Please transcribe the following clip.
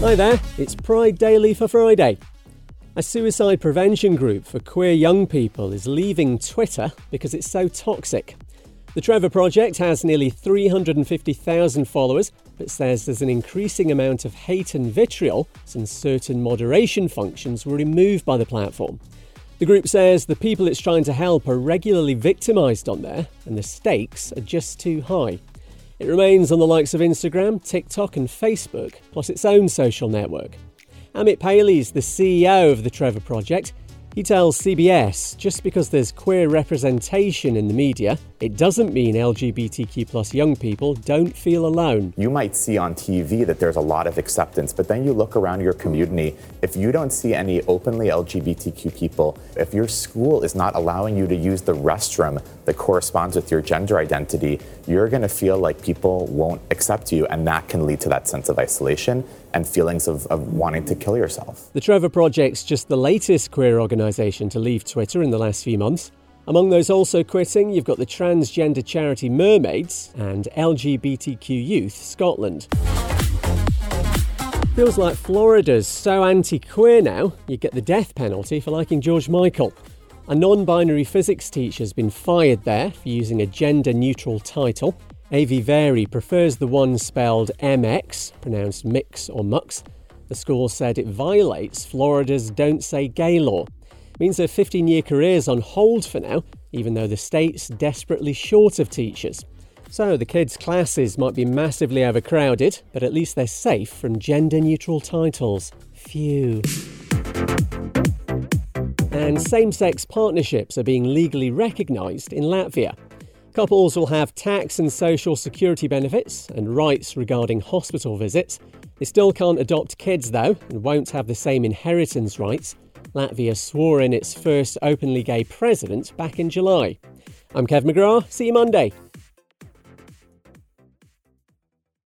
Hi there, it's Pride Daily for Friday. A suicide prevention group for queer young people is leaving Twitter because it's so toxic. The Trevor Project has nearly 350,000 followers, but says there's an increasing amount of hate and vitriol since certain moderation functions were removed by the platform. The group says the people it's trying to help are regularly victimised on there, and the stakes are just too high. It remains on the likes of Instagram, TikTok, and Facebook, plus its own social network. Amit Paley is the CEO of the Trevor Project he tells CBS just because there's queer representation in the media, it doesn't mean LGBTQ plus young people don't feel alone. You might see on TV that there's a lot of acceptance, but then you look around your community, if you don't see any openly LGBTQ people, if your school is not allowing you to use the restroom that corresponds with your gender identity, you're going to feel like people won't accept you, and that can lead to that sense of isolation and feelings of, of wanting to kill yourself. The Trevor Project's just the latest queer organisation to leave Twitter in the last few months. Among those also quitting, you've got the transgender charity Mermaids and LGBTQ Youth Scotland. Feels like Florida's so anti queer now, you get the death penalty for liking George Michael. A non binary physics teacher has been fired there for using a gender neutral title. Avi Vary prefers the one spelled MX, pronounced mix or mux. The school said it violates Florida's Don't Say Gay law. Means their 15 year career is on hold for now, even though the state's desperately short of teachers. So the kids' classes might be massively overcrowded, but at least they're safe from gender neutral titles. Phew. And same sex partnerships are being legally recognised in Latvia. Couples will have tax and social security benefits and rights regarding hospital visits. They still can't adopt kids, though, and won't have the same inheritance rights. Latvia swore in its first openly gay president back in July. I'm Kev McGrath. See you Monday.